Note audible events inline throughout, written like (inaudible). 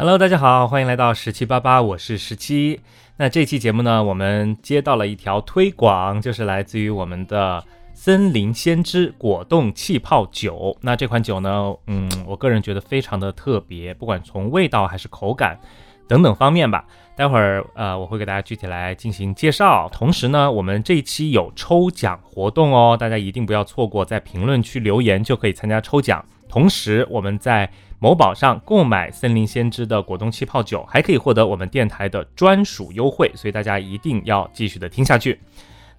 Hello，大家好，欢迎来到十七八八，我是十七。那这期节目呢，我们接到了一条推广，就是来自于我们的森林先知果冻气泡酒。那这款酒呢，嗯，我个人觉得非常的特别，不管从味道还是口感等等方面吧。待会儿呃，我会给大家具体来进行介绍。同时呢，我们这一期有抽奖活动哦，大家一定不要错过，在评论区留言就可以参加抽奖。同时，我们在某宝上购买森林先知的果冻气泡酒，还可以获得我们电台的专属优惠，所以大家一定要继续的听下去。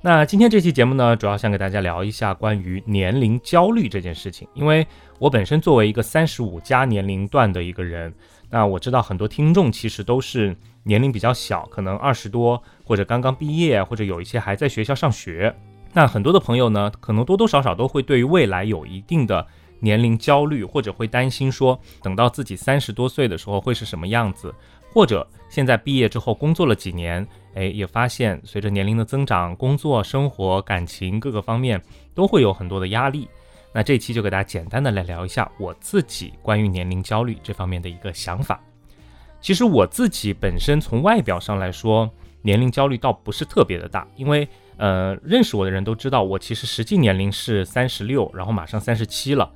那今天这期节目呢，主要想给大家聊一下关于年龄焦虑这件事情，因为我本身作为一个三十五加年龄段的一个人，那我知道很多听众其实都是年龄比较小，可能二十多或者刚刚毕业，或者有一些还在学校上学。那很多的朋友呢，可能多多少少都会对于未来有一定的。年龄焦虑，或者会担心说，等到自己三十多岁的时候会是什么样子，或者现在毕业之后工作了几年，哎，也发现随着年龄的增长，工作、生活、感情各个方面都会有很多的压力。那这期就给大家简单的来聊一下我自己关于年龄焦虑这方面的一个想法。其实我自己本身从外表上来说，年龄焦虑倒不是特别的大，因为呃，认识我的人都知道，我其实实际年龄是三十六，然后马上三十七了。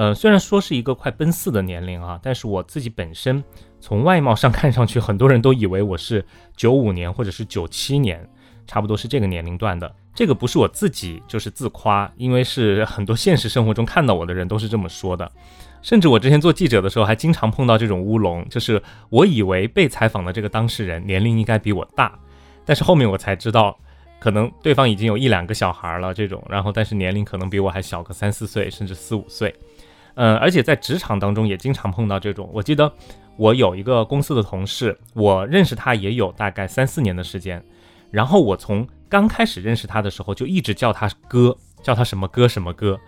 呃，虽然说是一个快奔四的年龄啊，但是我自己本身从外貌上 (laughs) 看上去，很多人都以为我是九五年或者是九七年，差不多是这个年龄段的。这个不是我自己就是自夸，因为是 (laughs) 很多现实生活中看到我的人都是这么说的。甚至我之前做记者的时候，还经常碰到这种乌龙，就是我以为被采访的这个当事人年龄应该比我大，但是后面我才知道。可能对方已经有一两个小孩了，这种，然后但是年龄可能比我还小个三四岁，甚至四五岁，嗯，而且在职场当中也经常碰到这种。我记得我有一个公司的同事，我认识他也有大概三四年的时间，然后我从刚开始认识他的时候就一直叫他哥，叫他什么哥什么哥，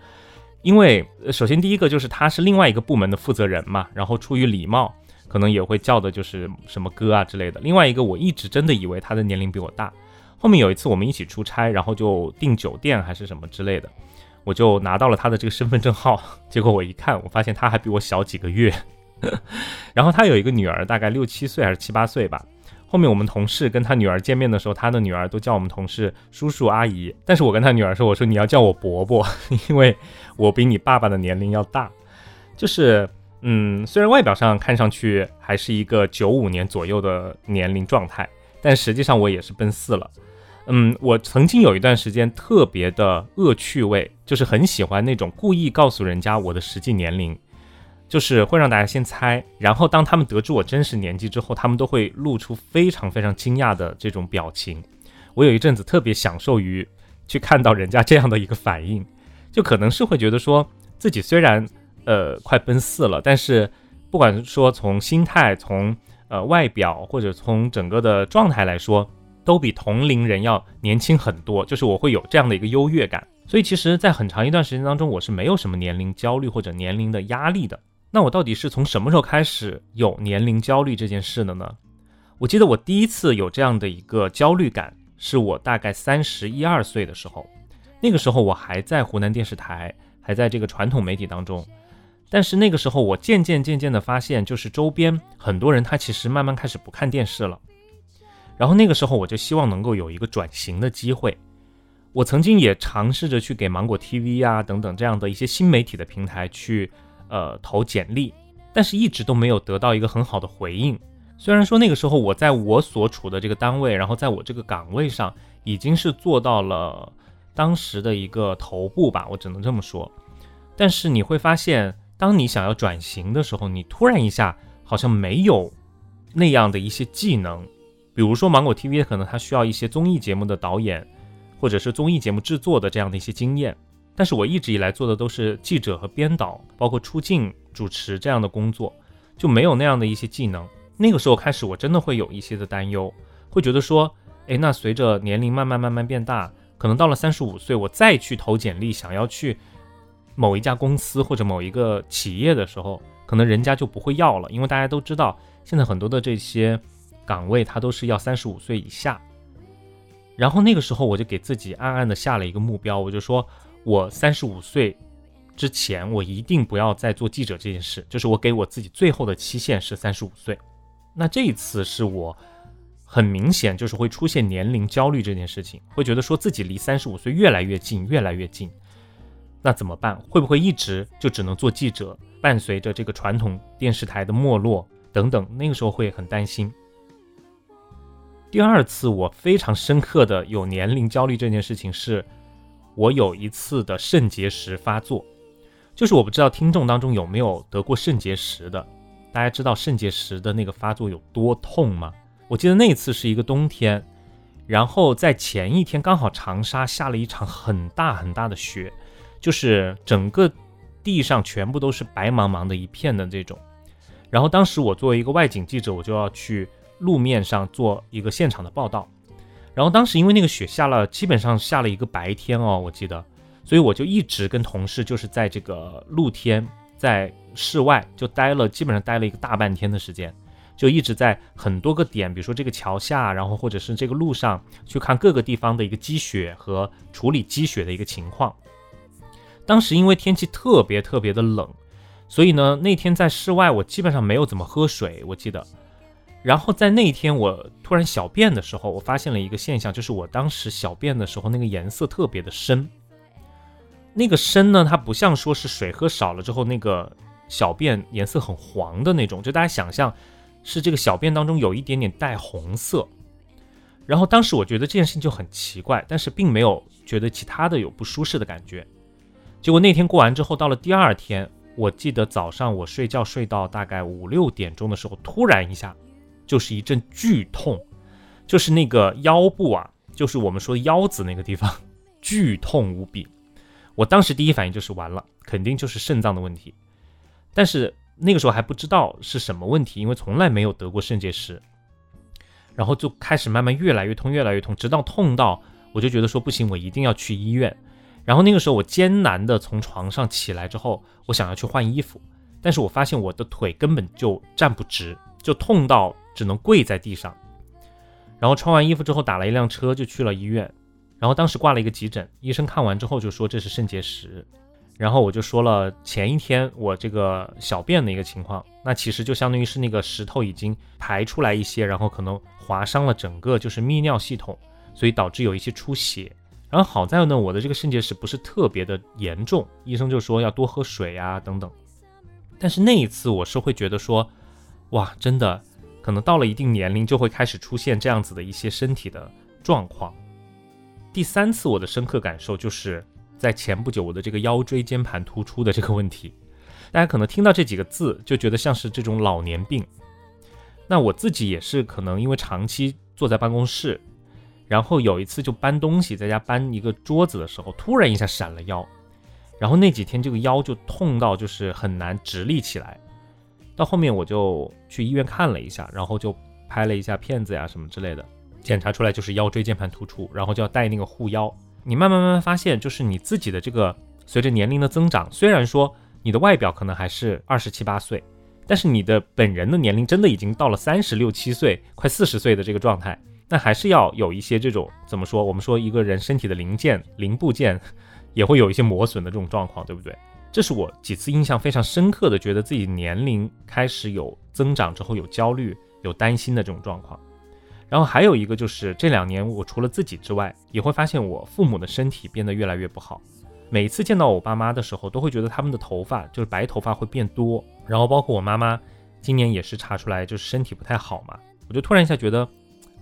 因为首先第一个就是他是另外一个部门的负责人嘛，然后出于礼貌，可能也会叫的就是什么哥啊之类的。另外一个我一直真的以为他的年龄比我大。后面有一次我们一起出差，然后就订酒店还是什么之类的，我就拿到了他的这个身份证号，(laughs) 结果我一看，我发现他还比我小几个月，(laughs) 然后他有一个女儿，大概六七岁还是七八岁吧。后面我们同事跟他女儿见面的时候，他的女儿都叫我们同事叔叔阿姨，但是我跟他女儿说，我说你要叫我伯伯，(laughs) 因为我比你爸爸的年龄要大。就是，嗯，虽然外表上看上去还是一个九五年左右的年龄状态，但实际上我也是奔四了。嗯，我曾经有一段时间特别的恶趣味，就是很喜欢那种故意告诉人家我的实际年龄，就是会让大家先猜，然后当他们得知我真实年纪之后，他们都会露出非常非常惊讶的这种表情。我有一阵子特别享受于去看到人家这样的一个反应，就可能是会觉得说自己虽然呃快奔四了，但是不管说从心态、从呃外表或者从整个的状态来说。都比同龄人要年轻很多，就是我会有这样的一个优越感，所以其实，在很长一段时间当中，我是没有什么年龄焦虑或者年龄的压力的。那我到底是从什么时候开始有年龄焦虑这件事的呢？我记得我第一次有这样的一个焦虑感，是我大概三十一二岁的时候，那个时候我还在湖南电视台，还在这个传统媒体当中，但是那个时候我渐渐渐渐的发现，就是周边很多人他其实慢慢开始不看电视了。然后那个时候我就希望能够有一个转型的机会，我曾经也尝试着去给芒果 TV 啊等等这样的一些新媒体的平台去呃投简历，但是一直都没有得到一个很好的回应。虽然说那个时候我在我所处的这个单位，然后在我这个岗位上已经是做到了当时的一个头部吧，我只能这么说。但是你会发现，当你想要转型的时候，你突然一下好像没有那样的一些技能。比如说芒果 TV 可能它需要一些综艺节目的导演，或者是综艺节目制作的这样的一些经验，但是我一直以来做的都是记者和编导，包括出镜、主持这样的工作，就没有那样的一些技能。那个时候开始，我真的会有一些的担忧，会觉得说，哎，那随着年龄慢慢慢慢变大，可能到了三十五岁，我再去投简历，想要去某一家公司或者某一个企业的时候，可能人家就不会要了，因为大家都知道，现在很多的这些。岗位他都是要三十五岁以下，然后那个时候我就给自己暗暗的下了一个目标，我就说我三十五岁之前我一定不要再做记者这件事，就是我给我自己最后的期限是三十五岁。那这一次是我很明显就是会出现年龄焦虑这件事情，会觉得说自己离三十五岁越来越近，越来越近。那怎么办？会不会一直就只能做记者？伴随着这个传统电视台的没落等等，那个时候会很担心。第二次我非常深刻的有年龄焦虑这件事情，是我有一次的肾结石发作。就是我不知道听众当中有没有得过肾结石的，大家知道肾结石的那个发作有多痛吗？我记得那次是一个冬天，然后在前一天刚好长沙下了一场很大很大的雪，就是整个地上全部都是白茫茫的一片的这种。然后当时我作为一个外景记者，我就要去路面上做一个现场的报道。然后当时因为那个雪下了，基本上下了一个白天哦，我记得。所以我就一直跟同事就是在这个露天，在室外就待了，基本上待了一个大半天的时间，就一直在很多个点，比如说这个桥下，然后或者是这个路上去看各个地方的一个积雪和处理积雪的一个情况。当时因为天气特别特别的冷，所以呢那天在室外我基本上没有怎么喝水，我记得。然后在那一天我突然小便的时候，我发现了一个现象，就是我当时小便的时候那个颜色特别的深。那个深呢，它不像说是水喝少了之后那个小便颜色很黄的那种，就大家想象是这个小便当中有一点点带红色。然后当时我觉得这件事情就很奇怪，但是并没有觉得其他的有不舒适的感觉。结果那天过完之后，到了第二天，我记得早上我睡觉睡到大概五六点钟的时候，突然一下就是一阵剧痛，就是那个腰部啊，就是我们说腰子那个地方 (laughs) 剧痛无比。我当时第一反应就是完了，肯定就是肾脏的问题，但是那个时候还不知道是什么问题，因为从来没有得过肾结石，然后就开始慢慢越来越痛，越来越痛，直到痛到我就觉得说不行，我一定要去医院。然后那个时候我艰难的从床上起来之后，我想要去换衣服，但是我发现我的腿根本就站不直，就痛到只能跪在地上。然后穿完衣服之后打了一辆车就去了医院。然后当时挂了一个急诊，医生看完之后就说这是肾结石，然后我就说了前一天我这个小便的一个情况，那其实就相当于是那个石头已经排出来一些，然后可能划伤了整个就是泌尿系统，所以导致有一些出血。然后好在呢，我的这个肾结石不是特别的严重，医生就说要多喝水啊等等。但是那一次我是会觉得说，哇，真的可能到了一定年龄就会开始出现这样子的一些身体的状况。第三次我的深刻感受就是在前不久我的这个腰椎间盘突出的这个问题，大家可能听到这几个字就觉得像是这种老年病。那我自己也是可能因为长期坐在办公室，然后有一次就搬东西，在家搬一个桌子的时候，突然一下闪了腰，然后那几天这个腰就痛到就是很难直立起来。到后面我就去医院看了一下，然后就拍了一下片子呀什么之类的。检查出来就是腰椎间盘突出，然后就要带那个护腰。你慢慢慢慢发现，就是你自己的这个随着年龄的增长，虽然说你的外表可能还是二十七八岁，但是你的本人的年龄真的已经到了三十六七岁，快四十岁的这个状态，那还是要有一些这种怎么说？我们说一个人身体的零件零部件 (laughs) 也会有一些磨损的这种状况，对不对？这是我几次印象非常深刻的，觉得自己年龄开始有增长之后有焦虑、有担心的这种状况。然后还有一个就是这两年，我除了自己之外，也会发现我父母的身体变得越来越不好。每次见到我爸妈的时候，都会觉得他们的头发就是白头发会变多。然后包括我妈妈，今年也是查出来就是身体不太好嘛。我就突然一下觉得，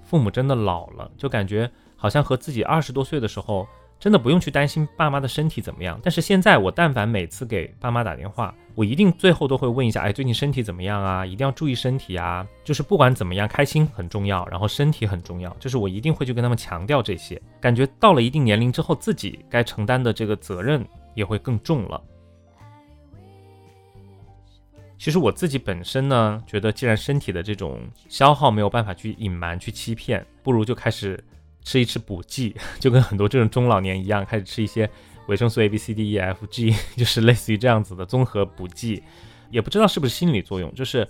父母真的老了，就感觉好像和自己二十多岁的时候。真的不用去担心爸妈的身体怎么样，但是现在我但凡每次给爸妈打电话，我一定最后都会问一下，哎，最近身体怎么样啊？一定要注意身体啊！就是不管怎么样，开心很重要，然后身体很重要，就是我一定会去跟他们强调这些。感觉到了一定年龄之后，自己该承担的这个责任也会更重了。其实我自己本身呢，觉得既然身体的这种消耗没有办法去隐瞒、去欺骗，不如就开始。吃一吃补剂，(laughs) 就跟很多这种中老年一样，开始吃一些维生素 A、B、C、D、E、F、G，(laughs) 就是类似于这样子的综合补剂。也不知道是不是心理作用，就是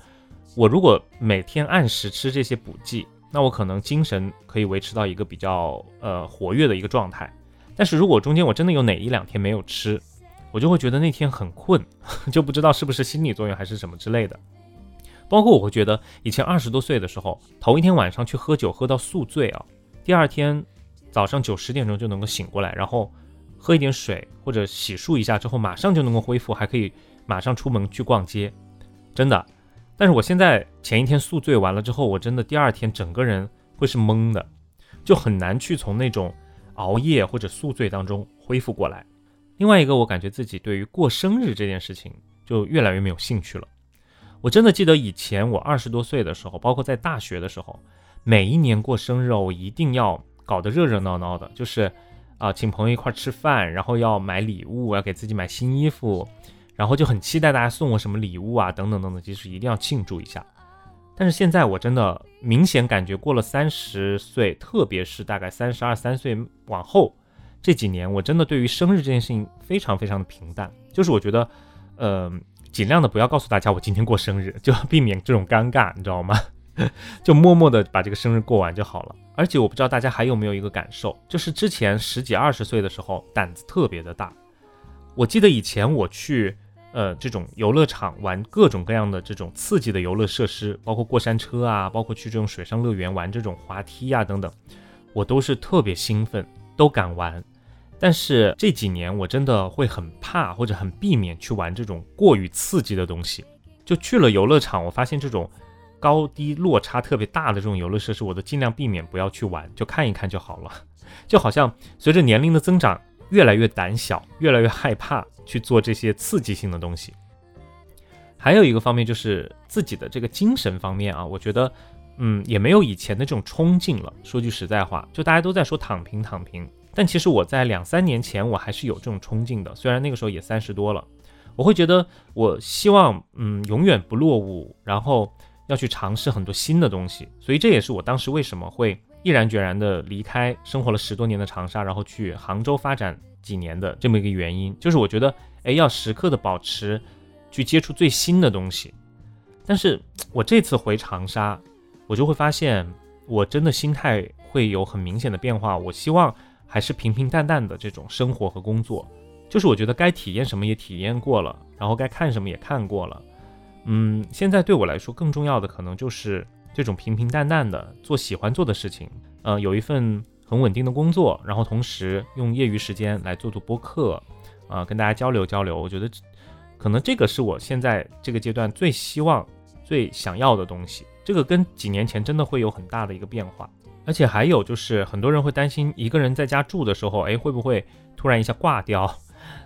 我如果每天按时吃这些补剂，那我可能精神可以维持到一个比较呃活跃的一个状态。但是如果中间我真的有哪一两天没有吃，我就会觉得那天很困，(laughs) 就不知道是不是心理作用还是什么之类的。包括我会觉得以前二十多岁的时候，头一天晚上去喝酒喝到宿醉啊，第二天早上九十点钟就能够醒过来，然后喝一点水或者洗漱一下之后，马上就能够恢复，还可以马上出门去逛街，真的。但是我现在前一天宿醉完了之后，我真的第二天整个人会是懵的，就很难去从那种熬夜或者宿醉当中恢复过来。另外一个，我感觉自己对于过生日这件事情就越来越没有兴趣了。我真的记得以前我二十多岁的时候，包括在大学的时候，每一年过生日，我一定要搞得热热闹闹的，就是啊，请朋友一块吃饭，然后要买礼物，要给自己买新衣服。然后就很期待大家送我什么礼物啊，等等等等，其实一定要庆祝一下。但是现在我真的明显感觉过了三十岁，特别是大概三十二三岁往后这几年，我真的对于生日这件事情非常非常的平淡。就是我觉得，呃，尽量的不要告诉大家我今天过生日，就避免这种尴尬，你知道吗？(laughs) 就默默的把这个生日过完就好了。而且我不知道大家还有没有一个感受，就是之前十几二十岁的时候胆子特别的大。我记得以前我去。呃，这种游乐场玩各种各样的这种刺激的游乐设施，包括过山车啊，包括去这种水上乐园玩这种滑梯啊等等，我都是特别兴奋，都敢玩。但是这几年我真的会很怕或者很避免去玩这种过于刺激的东西。就去了游乐场，我发现这种高低落差特别大的这种游乐设施，我都尽量避免不要去玩，就看一看就好了。(laughs) 就好像随着年龄的增长。越来越胆小，越来越害怕去做这些刺激性的东西。还有一个方面就是自己的这个精神方面啊，我觉得，嗯，也没有以前的这种冲劲了。说句实在话，就大家都在说躺平躺平，但其实我在两三年前我还是有这种冲劲的。虽然那个时候也三十多了，我会觉得我希望，嗯，永远不落伍，然后要去尝试很多新的东西。所以这也是我当时为什么会。毅然决然的离开生活了十多年的长沙，然后去杭州发展几年的这么一个原因，就是我觉得，哎，要时刻的保持去接触最新的东西。但是我这次回长沙，我就会发现，我真的心态会有很明显的变化。我希望还是平平淡淡的这种生活和工作，就是我觉得该体验什么也体验过了，然后该看什么也看过了。嗯，现在对我来说更重要的可能就是。这种平平淡淡的做喜欢做的事情，呃，有一份很稳定的工作，然后同时用业余时间来做做播客，啊，跟大家交流交流。我觉得可能这个是我现在这个阶段最希望、最想要的东西。这个跟几年前真的会有很大的一个变化。而且还有就是，很多人会担心一个人在家住的时候，哎，会不会突然一下挂掉？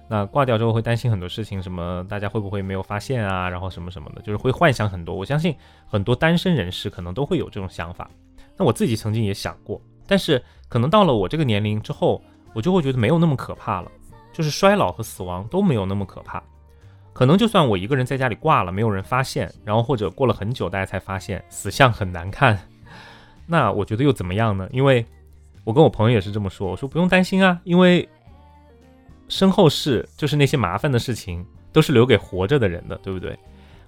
那挂掉之后会担心很多事情，什么大家会不会没有发现啊？然后什么什么的，就是会幻想很多。我相信很多单身人士可能都会有这种想法。那我自己曾经也想过，但是可能到了我这个年龄之后，我就会觉得没有那么可怕了，就是衰老和死亡都没有那么可怕。可能就算我一个人在家里挂了，没有人发现，然后或者过了很久大家才发现死相很难看，那我觉得又怎么样呢？因为我跟我朋友也是这么说，我说不用担心啊，因为。身后事就是那些麻烦的事情，都是留给活着的人的，对不对？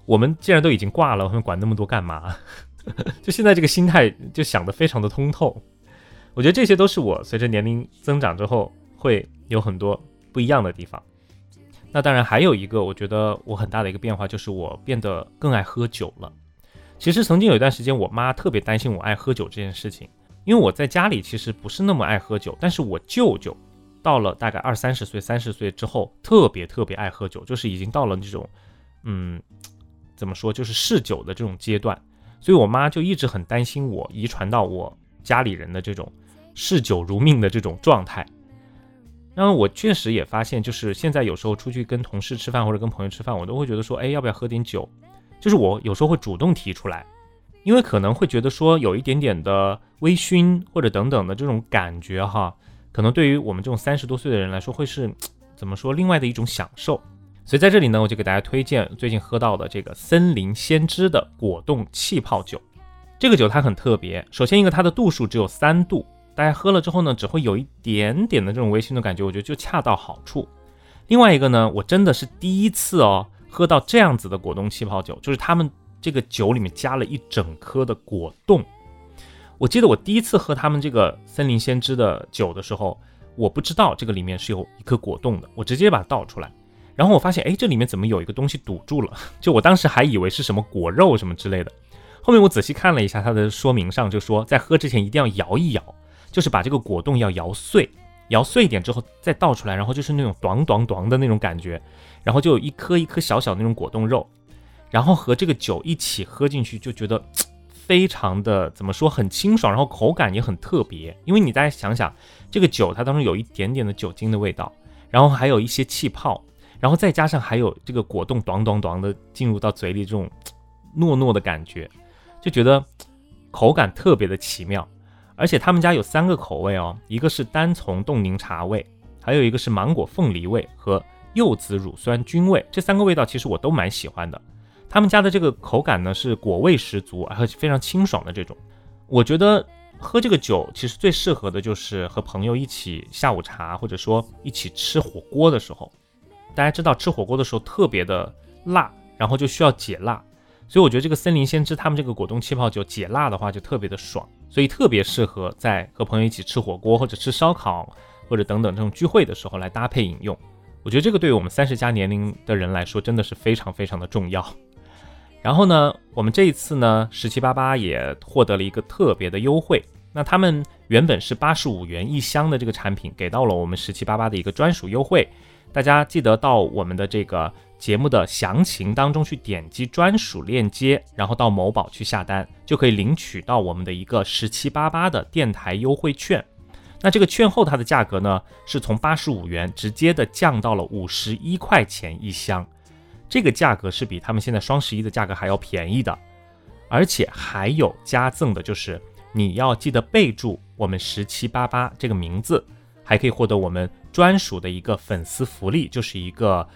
我们既然都已经挂了，我们管那么多干嘛？(laughs) 就现在这个心态，就想得非常的通透。我觉得这些都是我随着年龄增长之后会有很多不一样的地方。那当然还有一个，我觉得我很大的一个变化就是我变得更爱喝酒了。其实曾经有一段时间，我妈特别担心我爱喝酒这件事情，因为我在家里其实不是那么爱喝酒，但是我舅舅。到了大概二三十岁、三十岁之后，特别特别爱喝酒，就是已经到了这种，嗯，怎么说，就是嗜酒的这种阶段。所以我妈就一直很担心我遗传到我家里人的这种嗜酒如命的这种状态。然后我确实也发现，就是现在有时候出去跟同事吃饭或者跟朋友吃饭，我都会觉得说，哎，要不要喝点酒？就是我有时候会主动提出来，因为可能会觉得说有一点点的微醺或者等等的这种感觉哈。可能对于我们这种三十多岁的人来说，会是怎么说？另外的一种享受。所以在这里呢，我就给大家推荐最近喝到的这个森林先知的果冻气泡酒。这个酒它很特别，首先一个它的度数只有三度，大家喝了之后呢，只会有一点点的这种微醺的感觉，我觉得就恰到好处。另外一个呢，我真的是第一次哦喝到这样子的果冻气泡酒，就是他们这个酒里面加了一整颗的果冻。我记得我第一次喝他们这个森林先知的酒的时候，我不知道这个里面是有一颗果冻的，我直接把它倒出来，然后我发现，哎，这里面怎么有一个东西堵住了？(laughs) 就我当时还以为是什么果肉什么之类的。后面我仔细看了一下它的说明上，就说在喝之前一定要摇一摇，就是把这个果冻要摇碎，摇碎一点之后再倒出来，然后就是那种短短短的那种感觉，然后就有一颗一颗小小那种果冻肉，然后和这个酒一起喝进去，就觉得 (tsk) 非常的怎么说很清爽，然后口感也很特别。因为你大家想想，这个酒它当中有一点点的酒精的味道，然后还有一些气泡，然后再加上还有这个果冻咚咚咚的进入到嘴里这种糯糯的感觉。就觉得口感特别的奇妙，而且他们家有三个口味哦，一个是单丛冻柠茶味，还有一个是芒果凤梨味和柚子乳酸菌味。这三个味道其实我都蛮喜欢的。他们家的这个口感呢是果味十足，而且非常清爽的这种。我觉得喝这个酒其实最适合的就是和朋友一起下午茶，或者说一起吃火锅的时候。大家知道吃火锅的时候特别的辣，然后就需要解辣。所以我觉得这个森林先知他们这个果冻气泡酒解辣的话就特别的爽，所以特别适合在和朋友一起吃火锅或者吃烧烤或者等等这种聚会的时候来搭配饮用。我觉得这个对于我们三十加年龄的人来说真的是非常非常的重要。然后呢，我们这一次呢十七八八也获得了一个特别的优惠，那他们原本是八十五元一箱的这个产品，给到了我们十七八八的一个专属优惠，大家记得到我们的这个。节目的详情当中去点击专属链接，然后到某宝去下单，就可以领取到我们的一个十七八八的电台优惠券。那这个券后它的价格呢，是从八十五元直接的降到了五十一块钱一箱，这个价格是比他们现在双十一的价格还要便宜的，而且还有加赠的，就是你要记得备注我们十七八八这个名字，还可以获得我们专属的一个粉丝福利，就是一个。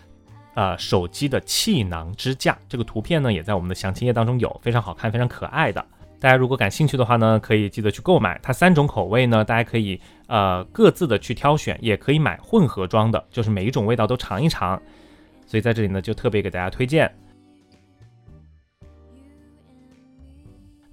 呃，手机的气囊支架，这个图片呢也在我们的详情页当中有，非常好看，非常可爱的。大家如果感兴趣的话呢，可以记得去购买。它三种口味呢，大家可以呃各自的去挑选，也可以买混合装的，就是每一种味道都尝一尝。所以在这里呢，就特别给大家推荐。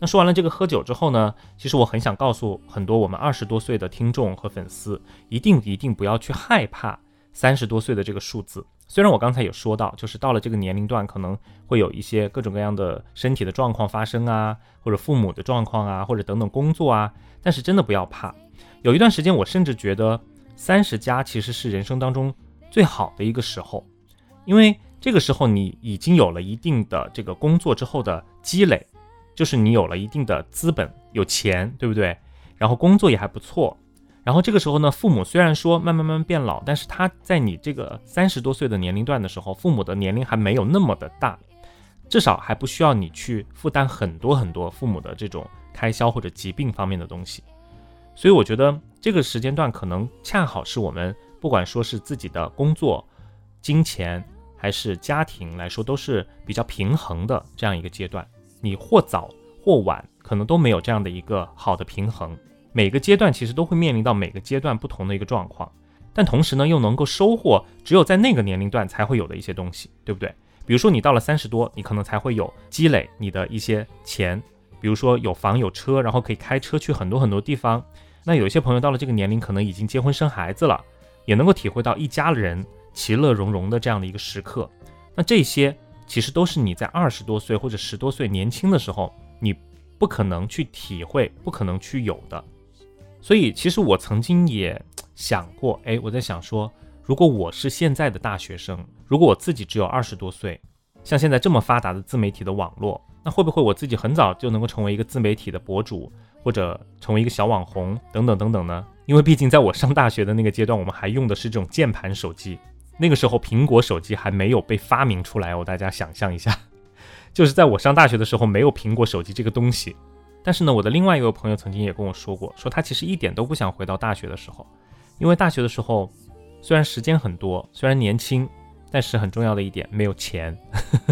那说完了这个喝酒之后呢，其实我很想告诉很多我们二十多岁的听众和粉丝，一定一定不要去害怕三十多岁的这个数字。虽然我刚才有说到，就是到了这个年龄段，可能会有一些各种各样的身体的状况发生啊，或者父母的状况啊，或者等等工作啊，但是真的不要怕。有一段时间，我甚至觉得三十加其实是人生当中最好的一个时候，因为这个时候你已经有了一定的这个工作之后的积累，就是你有了一定的资本，有钱，对不对？然后工作也还不错。然后这个时候呢，父母虽然说慢慢慢慢变老，但是他在你这个三十多岁的年龄段的时候，父母的年龄还没有那么的大，至少还不需要你去负担很多很多父母的这种开销或者疾病方面的东西。所以我觉得这个时间段可能恰好是我们不管说是自己的工作、金钱还是家庭来说，都是比较平衡的这样一个阶段。你或早或晚，可能都没有这样的一个好的平衡。每个阶段其实都会面临到每个阶段不同的一个状况，但同时呢又能够收获只有在那个年龄段才会有的一些东西，对不对？比如说你到了三十多，你可能才会有积累你的一些钱，比如说有房有车，然后可以开车去很多很多地方。那有一些朋友到了这个年龄，可能已经结婚生孩子了，也能够体会到一家人其乐融融的这样的一个时刻。那这些其实都是你在二十多岁或者十多岁年轻的时候，你不可能去体会，不可能去有的。所以，其实我曾经也想过，哎，我在想说，如果我是现在的大学生，如果我自己只有二十多岁，像现在这么发达的自媒体的网络，那会不会我自己很早就能够成为一个自媒体的博主，或者成为一个小网红等等等等呢？因为毕竟在我上大学的那个阶段，我们还用的是这种键盘手机，那个时候苹果手机还没有被发明出来哦，大家想象一下，就是在我上大学的时候，没有苹果手机这个东西。但是呢，我的另外一个朋友曾经也跟我说过，说他其实一点都不想回到大学的时候，因为大学的时候虽然时间很多，虽然年轻，但是很重要的一点没有钱。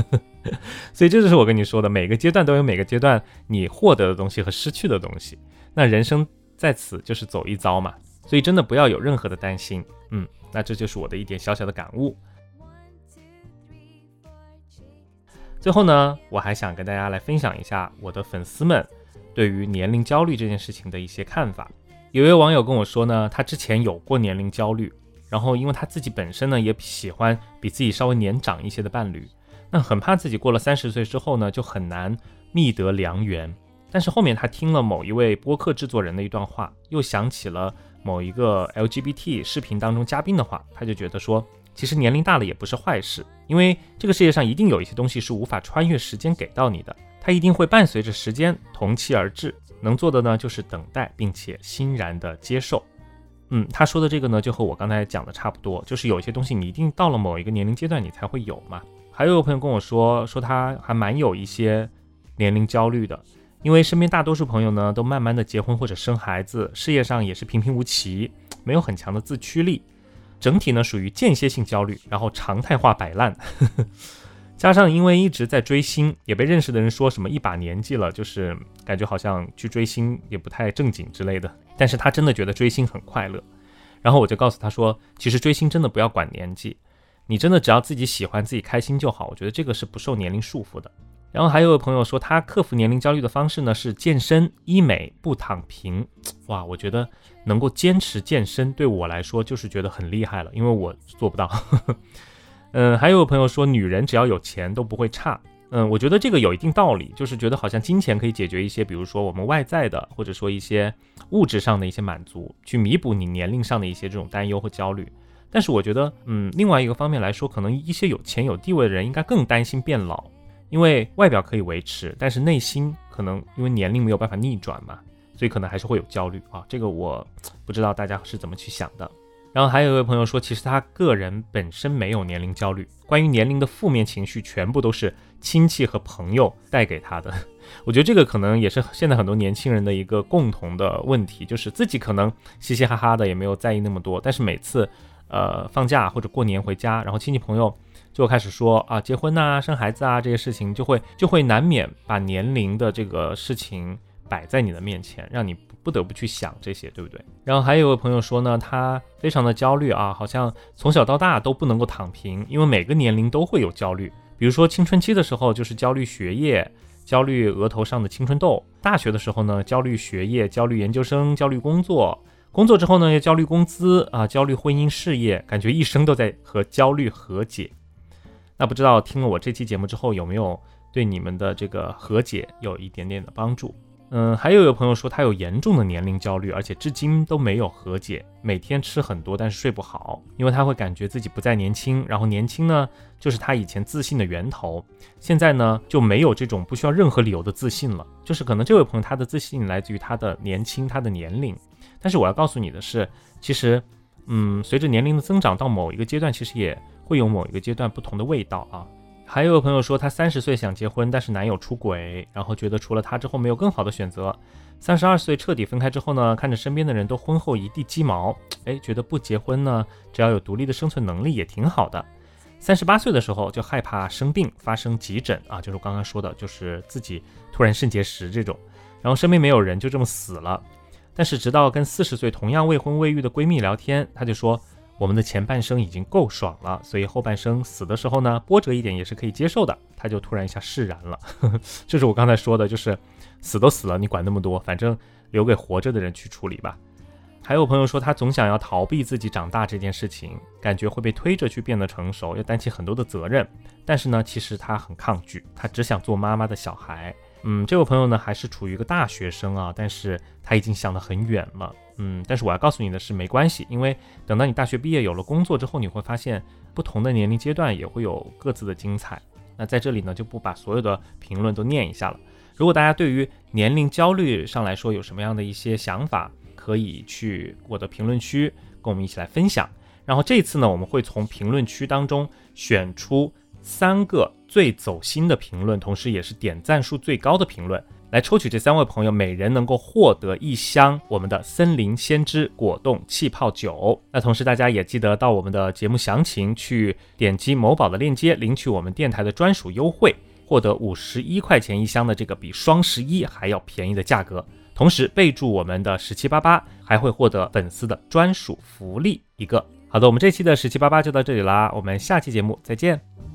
(laughs) 所以这就是我跟你说的，每个阶段都有每个阶段你获得的东西和失去的东西。那人生在此就是走一遭嘛，所以真的不要有任何的担心。嗯，那这就是我的一点小小的感悟。最后呢，我还想跟大家来分享一下我的粉丝们。对于年龄焦虑这件事情的一些看法，有位网友跟我说呢，他之前有过年龄焦虑，然后因为他自己本身呢也喜欢比自己稍微年长一些的伴侣，那很怕自己过了三十岁之后呢就很难觅得良缘。但是后面他听了某一位播客制作人的一段话，又想起了某一个 LGBT 视频当中嘉宾的话，他就觉得说，其实年龄大了也不是坏事，因为这个世界上一定有一些东西是无法穿越时间给到你的，它一定会伴随着时间同期而至。能做的呢，就是等待，并且欣然的接受。嗯，他说的这个呢，就和我刚才讲的差不多，就是有一些东西你一定到了某一个年龄阶段，你才会有嘛。还有朋友跟我说，说他还蛮有一些年龄焦虑的，因为身边大多数朋友呢，都慢慢的结婚或者生孩子，事业上也是平平无奇，没有很强的自驱力，整体呢属于间歇性焦虑，然后常态化摆烂。(laughs) 加上因为一直在追星，也被认识的人说什么一把年纪了，就是感觉好像去追星也不太正经之类的。但是他真的觉得追星很快乐。然后我就告诉他说，其实追星真的不要管年纪，你真的只要自己喜欢、自己开心就好。我觉得这个是不受年龄束缚的。然后还有个朋友说，他克服年龄焦虑的方式呢是健身、医美、不躺平。(tsk) 哇，我觉得能够坚持健身对我来说就是觉得很厉害了，因为我做不到。嗯，(laughs) 还有朋友说，女人只要有钱都不会差。嗯，我觉得这个有一定道理，就是觉得好像金钱可以解决一些，比如说我们外在的，或者说一些物质上的一些满足，去弥补你年龄上的一些这种担忧和焦虑。但是我觉得，嗯，另外一个方面来说，可能一些有钱有地位的人应该更担心变老，因为外表可以维持，但是内心可能因为年龄没有办法逆转嘛，所以可能还是会有焦虑啊。这个我不知道大家是怎么去想的。然后还有一位朋友说，其实他个人本身没有年龄焦虑，关于年龄的负面情绪全部都是亲戚和朋友带给他的。(laughs) 我觉得这个可能也是现在很多年轻人的一个共同的问题，就是自己可能嘻嘻哈哈的，也没有在意那么多，但是每次呃放假或者过年回家，然后亲戚朋友就开始说啊结婚呐、生孩子啊这些事情，就会就会难免把年龄的这个事情。摆在你的面前，让你不得不去想这些，对不对？然后还有位朋友说呢，他非常的焦虑啊，好像从小到大都不能够躺平，因为每个年龄都会有焦虑。比如说青春期的时候就是焦虑学业，焦虑额头上的青春痘；大学的时候呢，焦虑学业，焦虑研究生，焦虑工作；工作之后呢，又焦虑工资啊，焦虑婚姻事业，感觉一生都在和焦虑和解。那不知道听了我这期节目之后，有没有对你们的这个和解有一点点的帮助？嗯，还有一个朋友说他有严重的年龄焦虑，而且至今都没有和解。每天吃很多，但是睡不好，因为他会感觉自己不再年轻。然后年轻呢，就是他以前自信的源头。现在呢，就没有这种不需要任何理由的自信了。就是可能这位朋友他的自信来自于他的年轻，他的年龄。但是我要告诉你的是，其实，嗯，随着年龄的增长，到某一个阶段，其实也会有某一个阶段不同的味道啊。还有个朋友说，她三十岁想结婚，但是男友出轨，然后觉得除了他之后没有更好的选择。三十二岁彻底分开之后呢，看着身边的人都婚后一地鸡毛，哎，觉得不结婚呢，只要有独立的生存能力也挺好的。三十八岁的时候就害怕生病发生急诊啊，就是我刚刚说的，就是自己突然肾结石这种，然后身边没有人就这么死了。但是直到跟四十岁同样未婚未育的闺蜜聊天，她就说。我们的前半生已经够爽了，所以后半生死的时候呢，波折一点也是可以接受的。他就突然一下释然了，(laughs) 这是我刚才说的，就是死都死了，你管那么多，反正留给活着的人去处理吧。还有朋友说他总想要逃避自己长大这件事情，感觉会被推着去变得成熟，要担起很多的责任。但是呢，其实他很抗拒，他只想做妈妈的小孩。嗯，这位朋友呢还是处于一个大学生啊，但是他已经想得很远了。嗯，但是我要告诉你的是，没关系，因为等到你大学毕业有了工作之后，你会发现不同的年龄阶段也会有各自的精彩。那在这里呢，就不把所有的评论都念一下了。如果大家对于年龄焦虑上来说有什么样的一些想法，可以去我的评论区跟我们一起来分享。然后这次呢，我们会从评论区当中选出三个。最走心的评论，同时也是点赞数最高的评论，来抽取这三位朋友，每人能够获得一箱我们的森林先知果冻气泡酒。那同时大家也记得到我们的节目详情去点击某宝的链接，领取我们电台的专属优惠，获得五十一块钱一箱的这个比双十一还要便宜的价格。同时备注我们的十七八八，还会获得粉丝的专属福利一个。好的，我们这期的十七八八就到这里啦，我们下期节目再见。